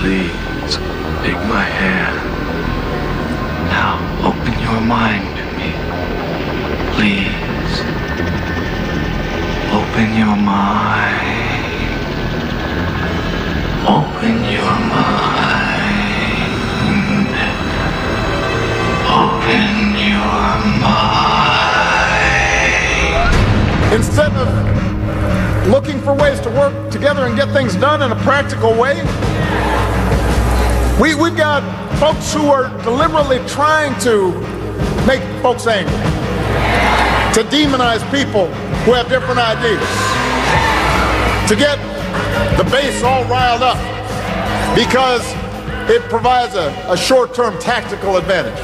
Please take my hand. Now open your mind to me. Please. Open your mind. Open your mind. Open your mind. Instead of looking for ways to work together and get things done in a practical way, we, we've got folks who are deliberately trying to make folks angry, to demonize people who have different ideas, to get the base all riled up because it provides a, a short term tactical advantage.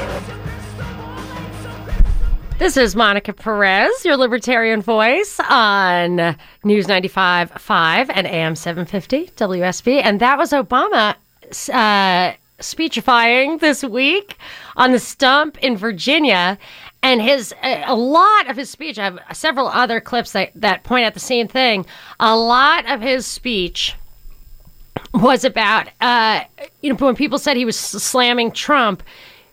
This is Monica Perez, your libertarian voice on News 95.5 and AM 750 WSB. And that was Obama uh, speechifying this week on the stump in Virginia. And his a lot of his speech, I have several other clips that, that point at the same thing. A lot of his speech was about, uh, you know, when people said he was slamming Trump,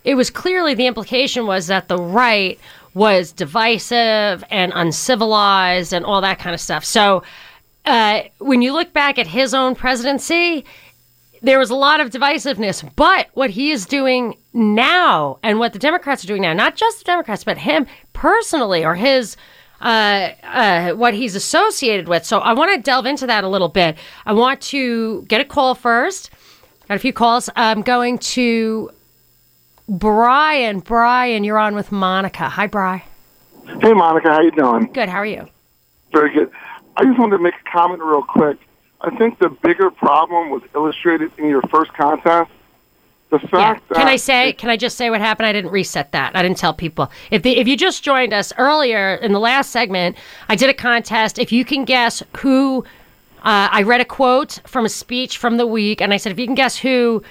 it was clearly the implication was that the right was divisive and uncivilized and all that kind of stuff. So uh, when you look back at his own presidency, there was a lot of divisiveness. But what he is doing now and what the Democrats are doing now, not just the Democrats, but him personally or his. Uh, uh, what he's associated with. So I want to delve into that a little bit. I want to get a call first. Got a few calls. I'm going to Brian. Brian, you're on with Monica. Hi, Brian. Hey, Monica. How you doing? Good. How are you? Very good. I just wanted to make a comment real quick. I think the bigger problem was illustrated in your first contest. The fact yeah. that Can I say? Can I just say what happened? I didn't reset that. I didn't tell people. If the, if you just joined us earlier in the last segment, I did a contest. If you can guess who, uh, I read a quote from a speech from the week, and I said if you can guess who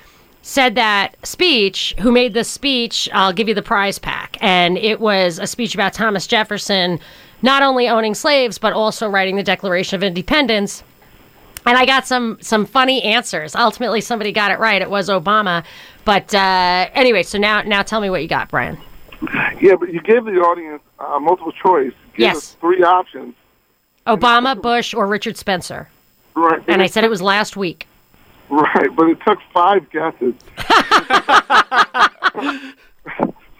said that speech, who made the speech, I'll give you the prize pack. And it was a speech about Thomas Jefferson not only owning slaves but also writing the Declaration of Independence. And I got some some funny answers. Ultimately, somebody got it right. It was Obama. But uh, anyway, so now now tell me what you got, Brian. Yeah, but you gave the audience uh, multiple choice. Gave Yes. us three options. Obama, Bush, or Richard Spencer. Right. And I said it was last week. Right, but it took five guesses. so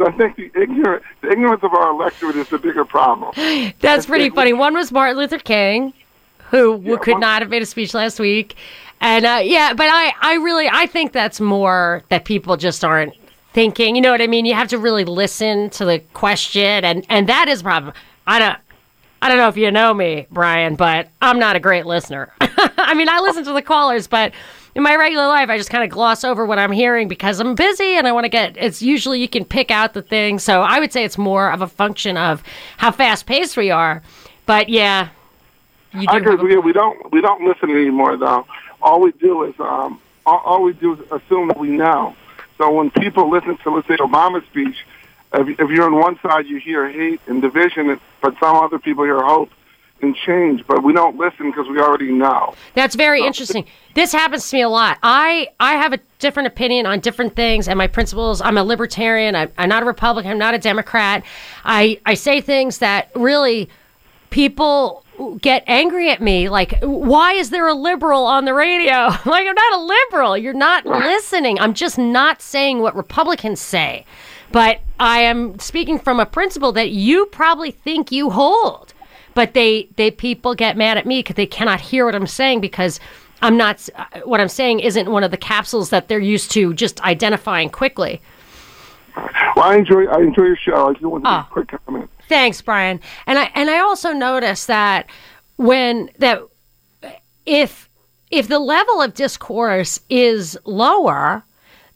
I think the ignorant, the ignorance of our electorate is the bigger problem. That's pretty funny. One was Martin Luther King, who w could not have made a speech last week, and uh, yeah, but I, I really, I think that's more that people just aren't thinking. You know what I mean? You have to really listen to the question, and and that is a problem. I don't. I don't know if you know me, Brian, but I'm not a great listener. I mean, I listen to the callers, but in my regular life, I just kind of gloss over what I'm hearing because I'm busy and I want to get. It's usually you can pick out the thing. So I would say it's more of a function of how fast paced we are. But yeah, you do. I a- We, we don't we don't listen anymore though. All we do is um all, all we do is assume that we know. So when people listen to let's say Obama's speech, if, if you're on one side you hear hate and division, but some other people hear hope and change. But we don't listen because we already know. That's very interesting. This happens to me a lot. I I have a different opinion on different things and my principles. I'm a libertarian. I, I'm not a Republican. I'm not a Democrat. I I say things that really people get angry at me like why is there a liberal on the radio? Like i'm not a liberal. You're not listening. I'm just not saying what republicans say. But i am speaking from a principle that you probably think you hold. But they they people get mad at me because they cannot hear what i'm saying because i'm not uh, what i'm saying isn't one of the capsules that they're used to just identifying quickly Well, I enjoy I enjoy your show. I just want to Ah. make a quick comment. Thanks, Brian. And I and I also noticed that when that if if the level of discourse is lower,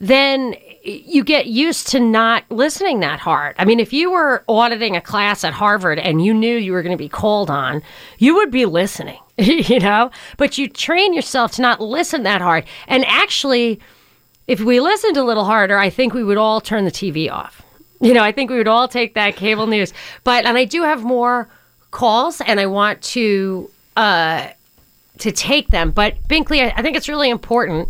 then you get used to not listening that hard. I mean, if you were auditing a class at Harvard and you knew you were going to be called on, you would be listening, you know? But you train yourself to not listen that hard. And actually, if we listened a little harder, I think we would all turn the TV off. You know, I think we would all take that cable news. But and I do have more calls, and I want to uh, to take them. But Binkley, I, I think it's really important.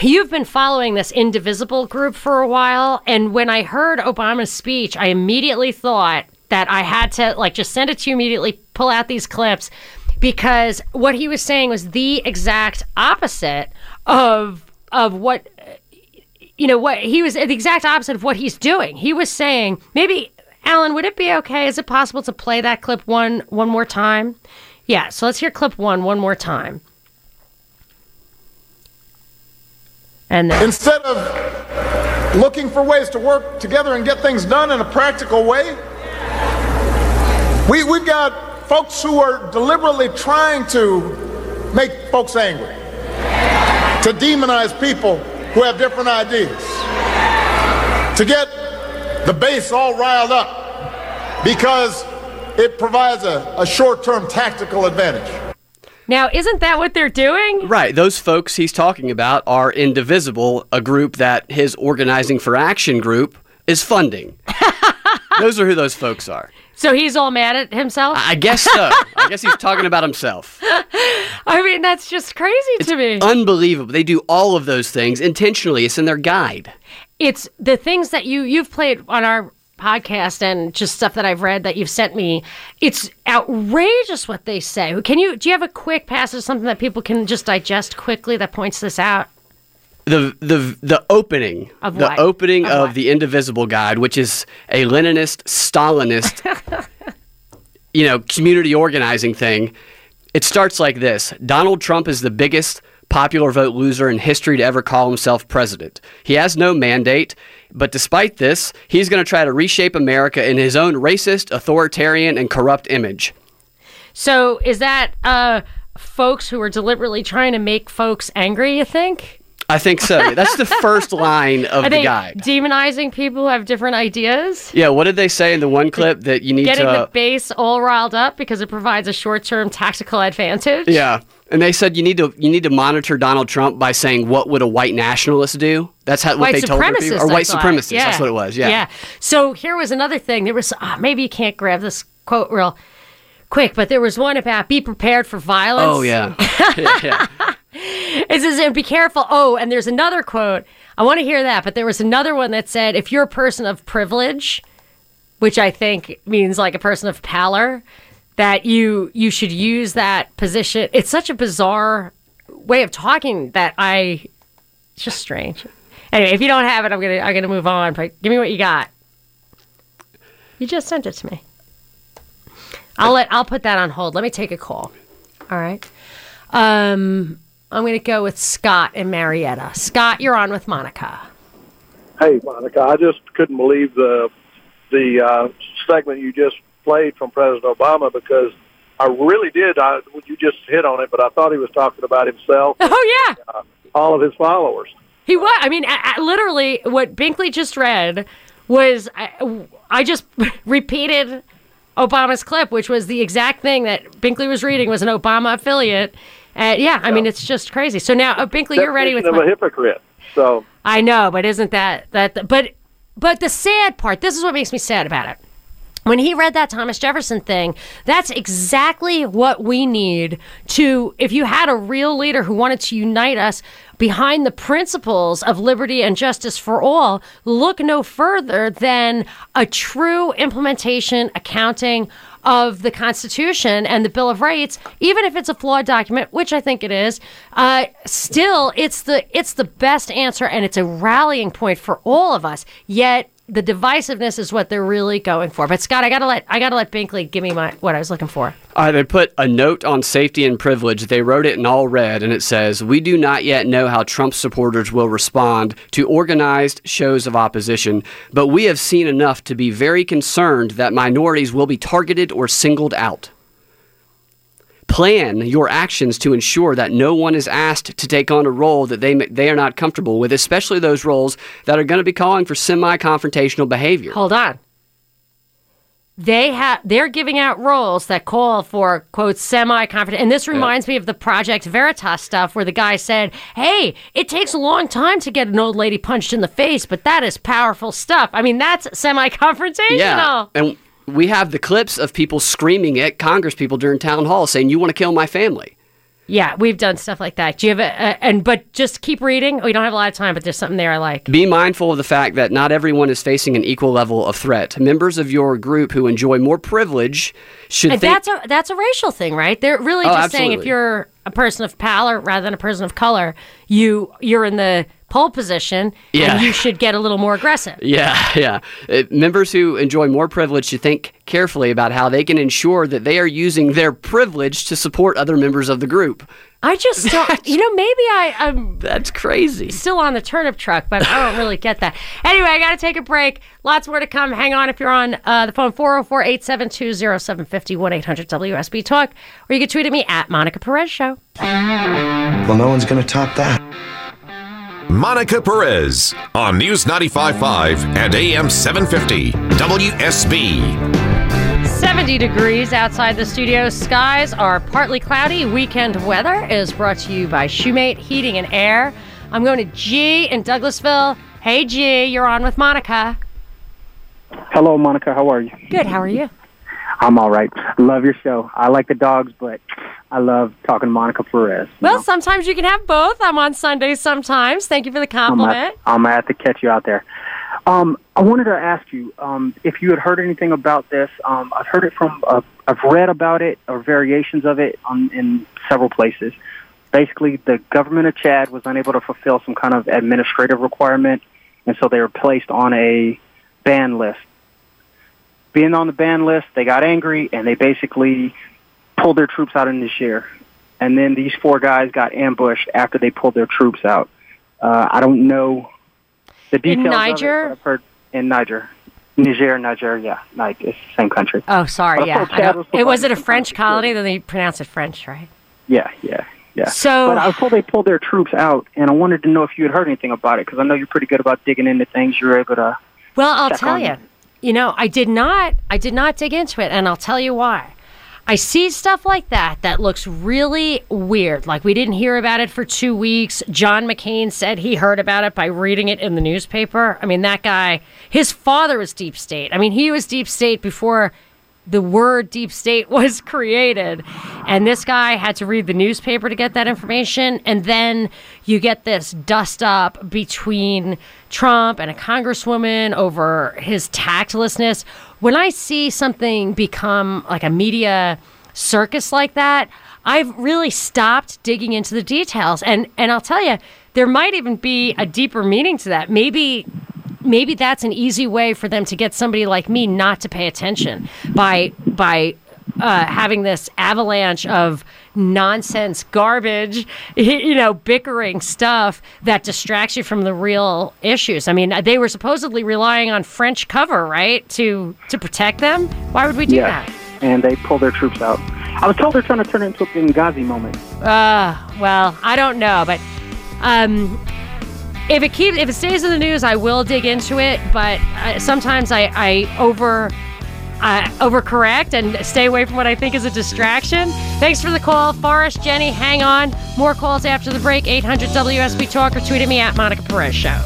You've been following this indivisible group for a while, and when I heard Obama's speech, I immediately thought that I had to like just send it to you immediately, pull out these clips because what he was saying was the exact opposite of of what you know what he was the exact opposite of what he's doing. He was saying maybe Alan, would it be okay? Is it possible to play that clip one one more time? Yeah, so let's hear clip one one more time. And then, Instead of looking for ways to work together and get things done in a practical way, we, we've got folks who are deliberately trying to make folks angry, to demonize people who have different ideas, to get the base all riled up because it provides a, a short term tactical advantage. now, isn't that what they're doing? Right. Those folks he's talking about are Indivisible, a group that his Organizing for Action group is funding. those are who those folks are. So he's all mad at himself. I guess so. I guess he's talking about himself. I mean, that's just crazy to me. Unbelievable. They do all of those things intentionally. It's in their guide. it's the things that you you've played on our podcast and just stuff that I've read that you've sent me. It's outrageous what they say. Can you do you have a quick passage, something that people can just digest quickly that points this out? The the the opening Of the what? opening Of of, the Indivisible Guide, which is a Leninist Stalinist you know community organizing thing. It starts like this: Donald Trump is the biggest popular vote loser in history to ever call himself president. He has no mandate, but despite this, he's going to try to reshape America in his own racist, authoritarian, and corrupt image. So is that uh folks who are deliberately trying to make folks angry, you think? I think so. That's the first line of the guide. demonizing people who have different ideas? Yeah, what did they say in the one clip that you need to Getting to the base all riled up because it provides a short-term tactical advantage. Yeah. And they said you need to you need to monitor Donald Trump by saying what would a white nationalist do? That's how, what white they told people. Or white supremacists. Yeah. That's what it was. Yeah. Yeah. So here was another thing. There was ah, maybe you can't grab this quote real quick, but there was one about be prepared for violence. Oh yeah, yeah. It says and be careful. Oh, and there's another quote. I want to hear that, but there was another one that said if you're a person of privilege, which I think means like a person of power, that you you should use that position. It's such a bizarre way of talking that I it's just strange. Anyway, if you don't have it, I'm gonna I'm gonna move on. But give me what you got. You just sent it to me. I'll let I'll put that on hold. Let me take a call. All right. Um, I'm gonna go with Scott and Marietta. Scott, you're on with Monica. Hey, Monica, I just couldn't believe the the uh, segment you just played from President Obama because I really did. I, you just hit on it, but I thought he was talking about himself, Oh yeah, all of his followers. he was. I mean, I, I, literally, what Binkley just read was I, I just repeated Obama's clip, which was the exact thing that Binkley was reading was an Obama affiliate. And yeah, I mean, it's just crazy. So now, uh, Binkley, you're ready with of my- a hypocrite. So I know, but isn't that that? But but the sad part. This is what makes me sad about it. When he read that Thomas Jefferson thing, that's exactly what we need to. If you had a real leader who wanted to unite us behind the principles of liberty and justice for all, look no further than a true implementation, accounting of the Constitution and the Bill of Rights, even if it's a flawed document, which I think it is. Uh, still, it's the it's the best answer, and it's a rallying point for all of us. Yet the divisiveness is what they're really going for. But Scott, I gotta let I gotta let Binkley give me my what I was looking for. Uh, they put a note on safety and privilege. They wrote it in all red, and it says, "We do not yet know how Trump supporters will respond to organized shows of opposition, but we have seen enough to be very concerned that minorities will be targeted or singled out." Plan your actions to ensure that no one is asked to take on a role that they they are not comfortable with, especially those roles that are going to be calling for semi-confrontational behavior. Hold on. They have they're giving out roles that call for quote semi confident and this reminds me of the Project Veritas stuff where the guy said, Hey, it takes a long time to get an old lady punched in the face, but that is powerful stuff. I mean that's semi confrontational. Yeah. And we have the clips of people screaming at Congress people during town hall saying, You want to kill my family. Yeah, we've done stuff like that. Do you have a, a and but just keep reading. We don't have a lot of time, but there's something there I like. Be mindful of the fact that not everyone is facing an equal level of threat. Members of your group who enjoy more privilege should And think. that's a that's a racial thing, right? They're really Oh, just saying if you're a person of power rather than a person of color, you you're in the pole position Yeah. and you should get a little more aggressive. Yeah, yeah. Uh, members who enjoy more privilege should think carefully about how they can ensure that they are using their privilege to support other members of the group. I just don't you know, maybe I, I'm That's crazy. still on the turnip truck, but I don't really get that. Anyway, I got to take a break. Lots more to come. Hang on if you're on uh, the phone 404 872 0750 800 WSB Talk, or you can tweet at me at Monica Perez Show. Well, no one's going to top that. Monica Perez on News 95.5 and AM 750 WSB. 70 degrees outside the studio. Skies are partly cloudy. Weekend weather is brought to you by Shoemate Heating and Air. I'm going to G in Douglasville. Hey, G, you're on with Monica. Hello, Monica. How are you? Good. How are you? I'm all right. Love your show. I like the dogs, but I love talking to Monica Perez. Well, know? sometimes you can have both. I'm on Sundays sometimes. Thank you for the I'm compliment. I'm gonna have to catch you out there. Um, I wanted to ask you um, if you had heard anything about this. Um, I've heard it from, uh, I've read about it or variations of it on, in several places. Basically, the government of Chad was unable to fulfill some kind of administrative requirement, and so they were placed on a ban list. Being on the ban list, they got angry and they basically pulled their troops out in Niger. And then these four guys got ambushed after they pulled their troops out. Uh, I don't know the details. of it, Niger? but I've heard in Niger, Niger, Niger. Yeah, like it's the same country. Oh, sorry. Yeah. thought I Chad know. was It was it a French some kind of colony? Then they pronounce it French, right? Yeah, yeah, yeah. So- but I was told they pulled their troops out, and I wanted to know if you had heard anything about it because I know you're pretty good about digging into things. You're able to. Well, I'll tell you. it. You know, I did not. I did not dig into it, and I'll tell you why. I see stuff like that that looks really weird. Like we didn't hear about it for two weeks. John McCain said he heard about it by reading it in the newspaper. I mean, that guy. His father was deep state. I mean, he was deep state before the word deep state was created. And this guy had to read the newspaper to get that information. And then you get this dust up between Trump and a congresswoman over his tactlessness. When I see something become like a media circus like that, I've really stopped digging into the details. And and I'll tell you, there might even be a deeper meaning to that. Maybe maybe that's an easy way for them to get somebody like me not to pay attention by by uh, having this avalanche of nonsense garbage you know bickering stuff that distracts you from the real issues i mean they were supposedly relying on french cover right to to protect them why would we do yeah. And they pulled their troops out. I was told they're trying to turn it into a Benghazi moment. uh well i don't know but um if it keeps if it stays in the news i will dig into it but uh, sometimes i i over uh, overcorrect and stay away from what I think is a distraction. Thanks for the call, Forrest, Jenny. Hang on. More calls after the break. 800 WSB Talk or tweet at me at Monica Perez Show.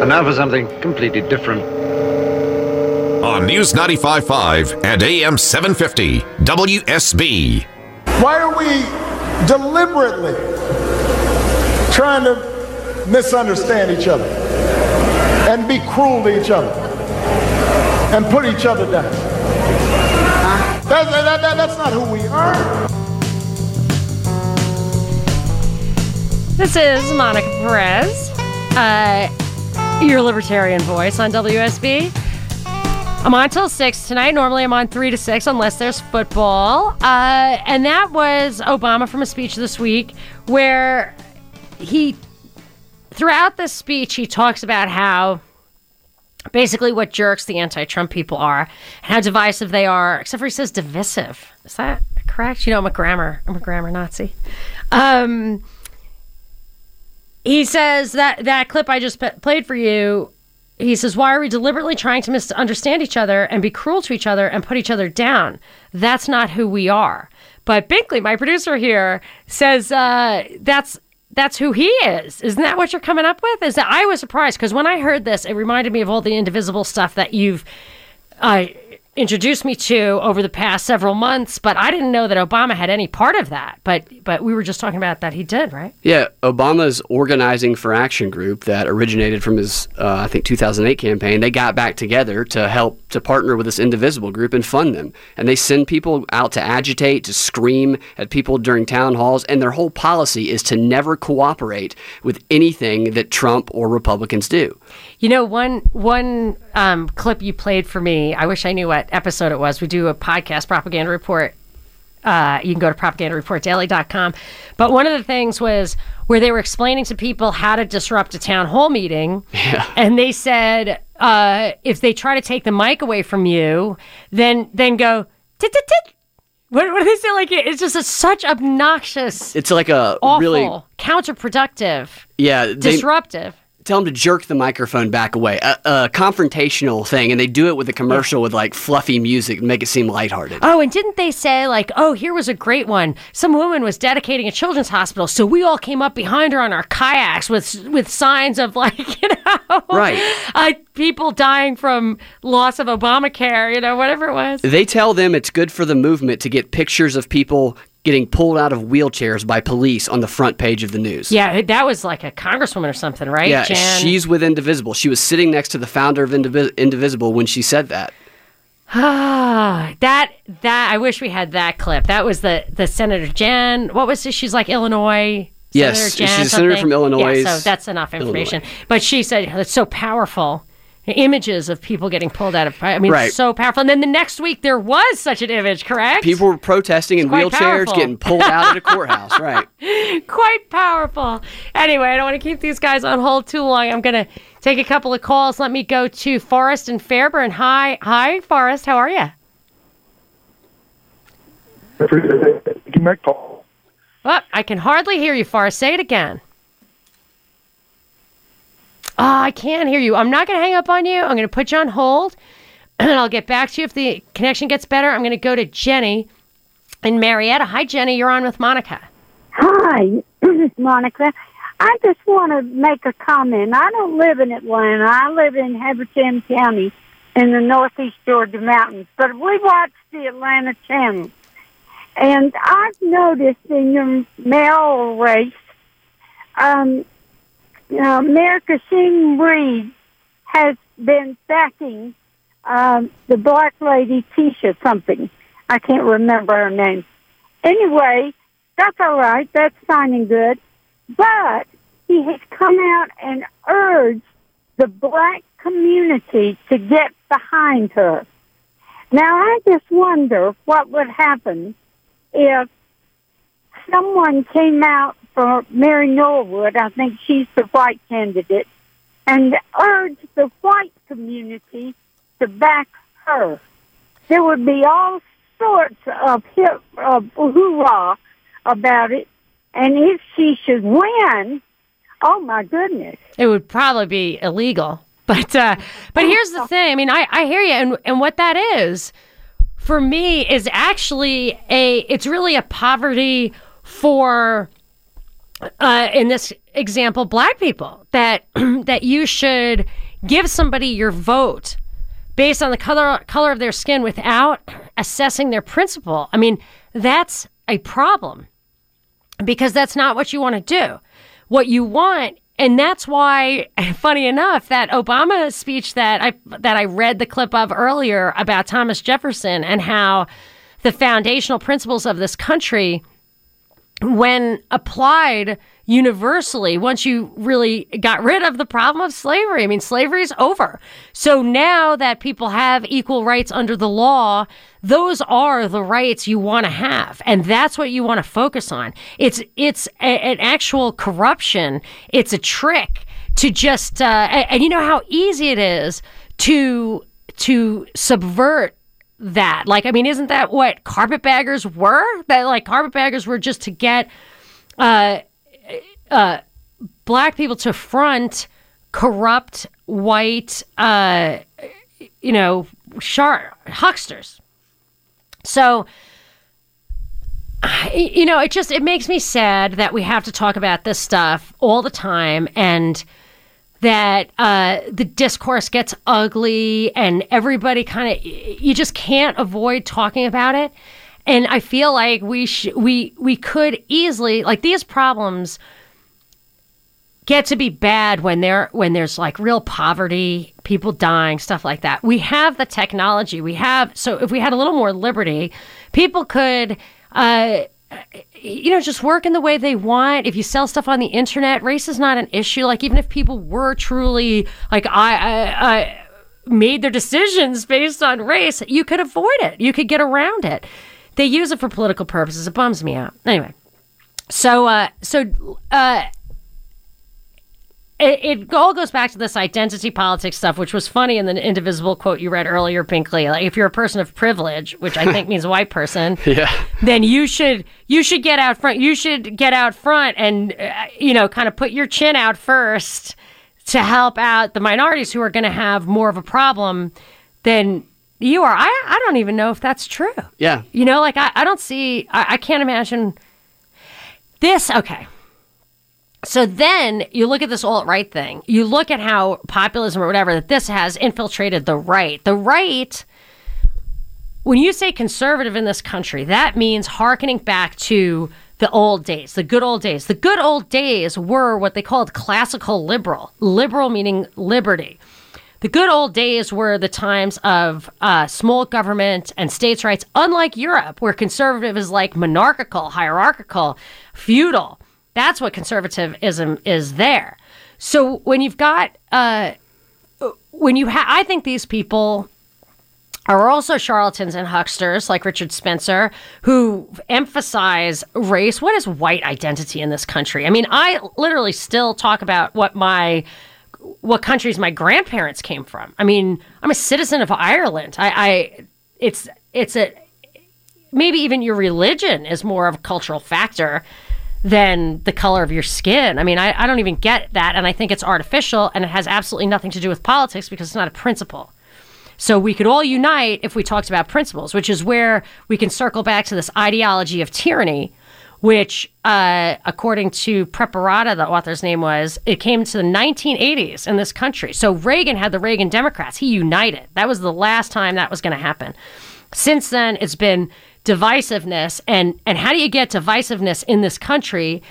And now for something completely different. On News 95.5 and AM 750 WSB. Why are we deliberately trying to misunderstand each other and be cruel to each other and put each other down? That's, that, that, that's not who we are. This is Monica Perez, uh, your libertarian voice on WSB. I'm on till 6 tonight. Normally I'm on 3 to 6 unless there's football. Uh, and that was Obama from a speech this week where he, throughout this speech, he talks about how basically what jerks the anti-Trump people are and how divisive they are. Except for he says divisive. Is that correct? You know, I'm a grammar. I'm a grammar Nazi. Um, he says that that clip I just p- played for you. He says, "Why are we deliberately trying to misunderstand each other and be cruel to each other and put each other down? That's not who we are." But Binkley, my producer here, says uh, that's that's who he is. Isn't that what you're coming up with? Is that I was surprised because when I heard this, it reminded me of all the indivisible stuff that you've uh, introduced me to over the past several months, but I didn't know that Obama had any part of that. But but we were just talking about that he did, right? Yeah, Obama's Organizing for Action group that originated from his, uh, I think, 2008 campaign, they got back together to help to partner with this Indivisible group and fund them. And they send people out to agitate, to scream at people during town halls, and their whole policy is to never cooperate with anything that Trump or Republicans do. You know, one one um, clip you played for me. I wish I knew what episode it was. We do a podcast, Propaganda Report. Uh, you can go to propagandareportdaily.com. But one of the things was where they were explaining to people how to disrupt a town hall meeting. Yeah. And they said uh, if they try to take the mic away from you, then then go tit tit tit. What, what do they say? Like it's just a, such obnoxious, It's like a awful, really, counterproductive, yeah, they, disruptive. Tell them to jerk the microphone back away. A, a confrontational thing, and they do it with a commercial with like fluffy music to make it seem lighthearted. Oh, and didn't they say like, oh, here was a great one. Some woman was dedicating a children's hospital, so we all came up behind her on our kayaks with with signs of like, you know, Right. uh, people dying from loss of Obamacare, you know, whatever it was. They tell them it's good for the movement to get pictures of people getting pulled out of wheelchairs by police on the front page of the news. Yeah, that was like a congresswoman or something, right? Yeah, Jan? she's with Indivisible. She was sitting next to the founder of Indivi- Indivisible when she said that. Ah, that that I wish we had that clip. That was the the Senator Jen. What was this? She's like Illinois. Yes, Senator she's a senator from Illinois. Yeah, so that's enough information. But she said it's so powerful. Images of people getting pulled out of. I mean, Right. so powerful. And then the next week there was such an image, correct? People were protesting in wheelchairs, powerful. getting pulled out of the courthouse. Right. quite powerful. Anyway, I don't want to keep these guys on hold too long. I'm going to take a couple of calls. Let me go to Forrest and Fairburn. Hi, hi, Forrest. How are you? Give me a call. Oh, I can hardly hear you, Forrest. Say it again. Oh, I can't hear you. I'm not going to hang up on you. I'm going to put you on hold, and I'll get back to you if the connection gets better. I'm going to go to Jenny in Marietta. Hi, Jenny. You're on with Monica. Hi, Monica. I just want to make a comment. I don't live in Atlanta. I live in Habersham County in the northeast Georgia mountains, but we watch the Atlanta Channel. And I've noticed in your mayoral race, um, uh, Mayor Kasim Reed has been backing um, the black lady Tisha something. I can't remember her name. Anyway, that's all right. That's fine and good. But he has come out and urged the black community to get behind her. Now, I just wonder what would happen if someone came out for Mary Norwood, I think she's the white candidate, and urge the white community to back her. There would be all sorts of hip, uh, hoorah about it. And if she should win, oh my goodness. It would probably be illegal. But uh, but here's the thing. I mean, I, I hear you, and and what that is for me is actually a. It's really a poverty for. Uh, in this example, black people that that you should give somebody your vote based on the color color of their skin without assessing their principle. I mean, that's a problem because that's not what you want to do. What you want and that's why funny enough that Obama speech that I that I read the clip of earlier about Thomas Jefferson and how the foundational principles of this country when applied universally once you really got rid of the problem of slavery. I mean, slavery is over. So now that people have equal rights under the law, those are the rights you want to have. And that's what you want to focus on. It's, it's a, an actual corruption. It's a trick to just, uh, and, and you know how easy it is to, to subvert that. Like, I mean, isn't that what carpetbaggers were? That like carpetbaggers were just to get uh, uh, black people to front corrupt white, uh, you know, sharp hucksters. So, you know, it just it makes me sad that we have to talk about this stuff all the time and that uh, the discourse gets ugly and everybody kind of you just can't avoid talking about it. And I feel like we sh- we we could easily like these problems get to be bad when there when there's like real poverty, people dying, stuff like that. We have the technology. We have so if we had a little more liberty, people could uh you know, just work in the way they want. If you sell stuff on the internet, race is not an issue. Like even if people were truly like I, I, I made their decisions based on race, you could avoid it. You could get around it. They use it for political purposes. It bums me out. Anyway, so uh, so uh, it, it all goes back to this identity politics stuff, which was funny in the indivisible quote you read earlier, Binkley. Like if you're a person of privilege, which I think means a white person, Yeah. then you should you should get out front. You should get out front and uh, you know kind of put your chin out first to help out the minorities who are going to have more of a problem than you are. I I don't even know if that's true. Yeah. You know, like I, I don't see, I, I can't imagine this. Okay. So then you look at this alt right thing. You look at how populism or whatever that this has infiltrated the right. The right, when you say conservative in this country, that means hearkening back to the old days, the good old days. The good old days were what they called classical liberal, liberal meaning liberty. The good old days were the times of uh, small government and states' rights, unlike Europe, where conservative is like monarchical, hierarchical, feudal. That's what conservatism is there. So when you've got, uh, when you have, I think these people are also charlatans and hucksters like Richard Spencer who emphasize race. What is white identity in this country? I mean, I literally still talk about what my what countries my grandparents came from. I mean, I'm a citizen of Ireland. I, I it's it's a maybe even your religion is more of a cultural factor than the color of your skin. I mean, I, I don't even get that. And I think it's artificial and it has absolutely nothing to do with politics because it's not a principle. So we could all unite if we talked about principles, which is where we can circle back to this ideology of tyranny, which, uh, according to Preparata, the author's name was, it came to the 1980s in this country. So Reagan had the Reagan Democrats. He united. That was the last time that was going to happen. Since then, it's been divisiveness and and how do you get divisiveness in this country?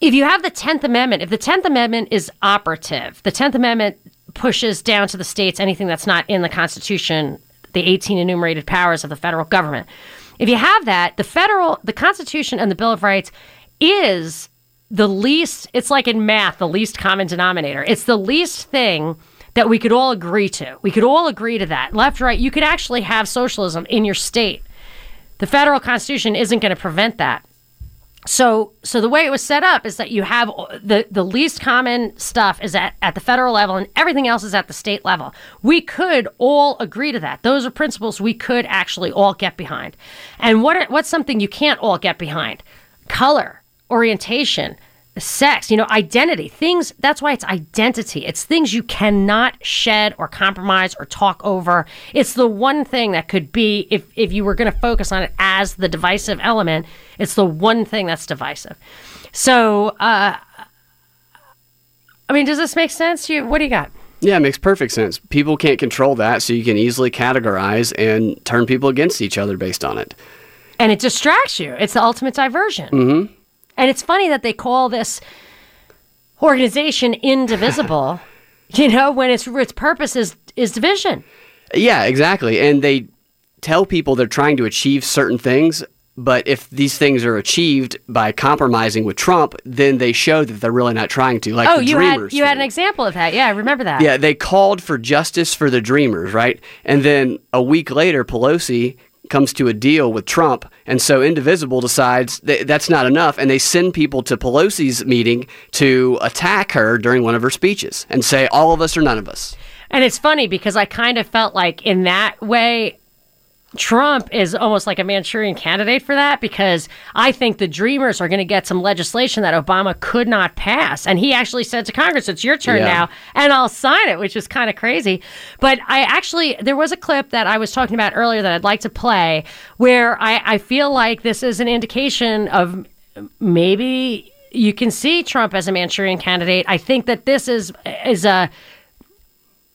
If you have the 10th amendment if the 10th amendment is operative the 10th amendment pushes down to the states anything that's not in the constitution the 18 enumerated powers of the federal government. If you have that the federal the constitution and the bill of rights is the least it's like in math the least common denominator. It's the least thing that we could all agree to. We could all agree to that. Left, right, you could actually have socialism in your state. The federal constitution isn't going to prevent that. So, so the way it was set up is that you have the, the least common stuff is at, at the federal level and everything else is at the state level. We could all agree to that. Those are principles we could actually all get behind. And what what's something you can't all get behind? Color, orientation, sex, you know, identity, things. That's why it's identity. It's things you cannot shed or compromise or talk over. It's the one thing that could be, if, if you were going to focus on it as the divisive element, it's the one thing that's divisive. So, uh, I mean, does this make sense? You, what do you got? Yeah, it makes perfect sense. People can't control that, so you can easily categorize and turn people against each other based on it. And it distracts you. It's the ultimate diversion. Mm-hmm. And it's funny that they call this organization indivisible, you know, when its its purpose is is division. Yeah, exactly. And they tell people they're trying to achieve certain things, but if these things are achieved by compromising with Trump, then they show that they're really not trying to. Like oh, you Dreamers. had you had an example of that. Yeah, I remember that. Yeah, they called for justice for the Dreamers, right? And then a week later, Pelosi comes to a deal with Trump, and so Indivisible decides that that's not enough, and they send people to Pelosi's meeting to attack her during one of her speeches and say, "All of us or none of us." And it's funny because I kind of felt like in that way, Trump is almost like a Manchurian candidate for that because I think the Dreamers are going to get some legislation that Obama could not pass. And he actually said to Congress, it's your turn Yeah. now, and I'll sign it, which is kind of crazy. But I actually, there was a clip that I was talking about earlier that I'd like to play where I, I feel like this is an indication of maybe you can see Trump as a Manchurian candidate. I think that this is is a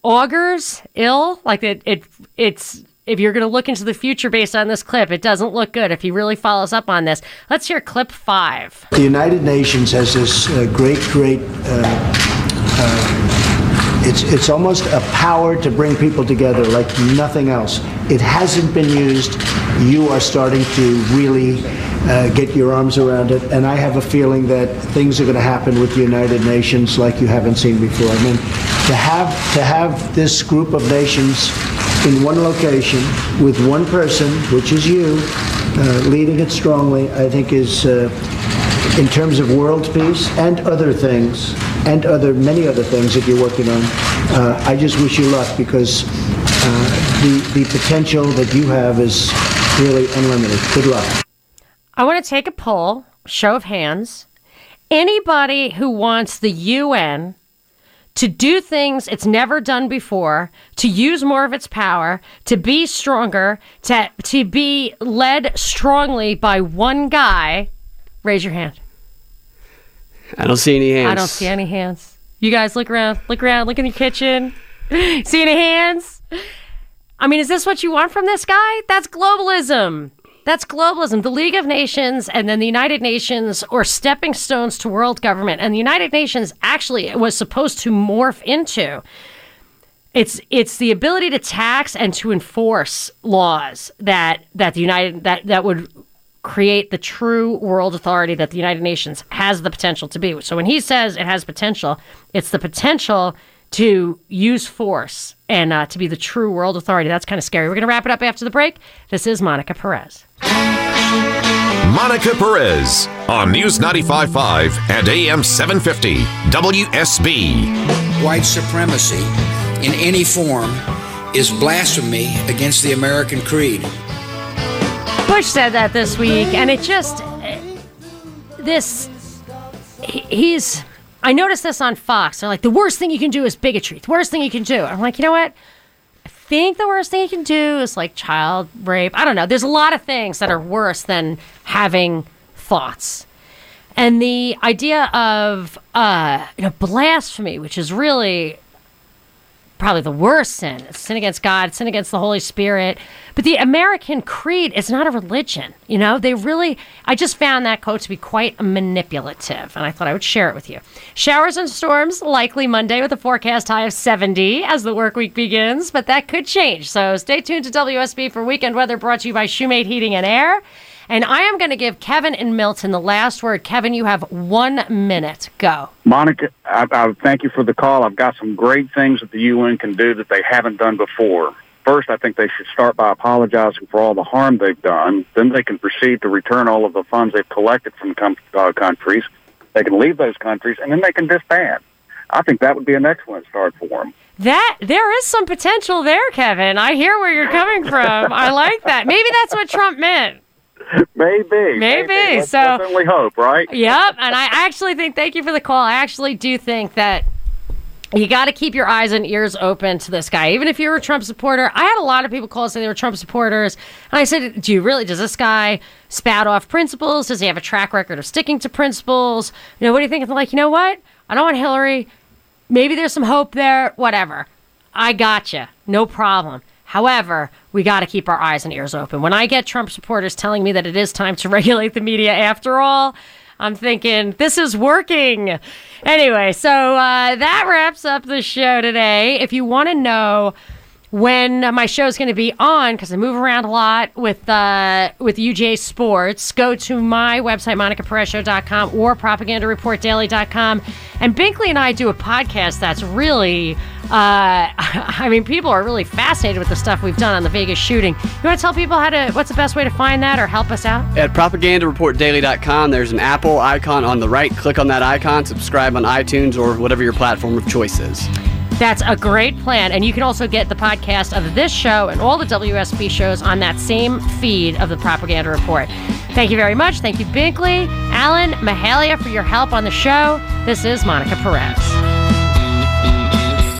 augurs ill. Like it, it it's if you're going to look into the future based on this clip, it doesn't look good if he really follows up on this. Let's hear clip five. The United Nations has this uh, great, great. Uh, uh, it's it's almost a power to bring people together like nothing else. It hasn't been used. You are starting to really uh, get your arms around it, and I have a feeling that things are going to happen with the United Nations like you haven't seen before. I mean, to have to have this group of nations in one location with one person, which is you, uh, leading it strongly, I think is, uh, in terms of world peace and other things, and other many other things that you're working on. Uh, I just wish you luck because uh, the the potential that you have is really unlimited. Good luck. I want to take a poll, show of hands. Anybody who wants the UN to do things it's never done before, to use more of its power, to be stronger, to to be led strongly by one guy, raise your hand. I don't see any hands. I don't see any hands. You guys look around, look around, look in your kitchen. see any hands? I mean, is this what you want from this guy? That's globalism. That's globalism. The League of Nations and then the United Nations are stepping stones to world government. And the United Nations actually was supposed to morph into it's it's the ability to tax and to enforce laws that that the United that that would create the true world authority that the United Nations has the potential to be. So when he says it has potential, it's the potential to use force and uh, to be the true world authority. That's kind of scary. We're going to wrap it up after the break. This is Monica Perez. Monica Perez on News 95.5 and AM 750 WSB. White supremacy in any form is blasphemy against the American creed. Bush said that this week, and it just this he's. I noticed this on Fox. They're like, the worst thing you can do is bigotry. The worst thing you can do. I'm like, you know what? I think the worst thing you can do is like child rape. I don't know. There's a lot of things that are worse than having thoughts. And the idea of uh, you know blasphemy, which is really probably the worst sin. Sin against God, sin against the Holy Spirit. But the American creed is not a religion. You know, they really, I just found that quote to be quite manipulative, and I thought I would share it with you. Showers and storms likely Monday with a forecast high of 70 as the work week begins, but that could change. So stay tuned to WSB for weekend weather brought to you by Shoemate Heating and Air. And I am going to give Kevin and Milton the last word. Kevin, you have one minute. Go. Monica, I, I thank you for the call. I've got some great things that the UN can do that they haven't done before. First, I think they should start by apologizing for all the harm they've done. Then they can proceed to return all of the funds they've collected from com- uh, countries. They can leave those countries, and then they can disband. I think that would be an excellent start for them. That there is some potential there, Kevin. I hear where you're coming from. I like that. Maybe that's what Trump meant. Maybe. Maybe. Let's, so let's hope, right? Yep. And I actually think. Thank you for the call. I actually do think that. You got to keep your eyes and ears open to this guy. Even if you're a Trump supporter, I had a lot of people call say they were Trump supporters. And I said, Do you really? Does this guy spout off principles? Does he have a track record of sticking to principles? You know, what do you think? And they're like, You know what? I don't want Hillary. Maybe there's some hope there. Whatever. I gotcha. No problem. However, we got to keep our eyes and ears open. When I get Trump supporters telling me that it is time to regulate the media after all, I'm thinking this is working. Anyway, so uh, that wraps up the show today. If you want to know when my show is going to be on, because I move around a lot with uh, with UGA Sports, go to my website, monicaperezshow.com or propagandareportdaily.com. And Binkley and I do a podcast that's really, uh, I mean, people are really fascinated with the stuff we've done on the Vegas shooting. You want to tell people how to, what's the best way to find that or help us out? At propagandareportdaily.com, there's an Apple icon on the right. Click on that icon, subscribe on iTunes or whatever your platform of choice is. That's a great plan. And you can also get the podcast of this show and all the WSB shows on that same feed of the Propaganda Report. Thank you very much. Thank you, Binkley, Alan, Mahalia, for your help on the show. This is Monica Perez.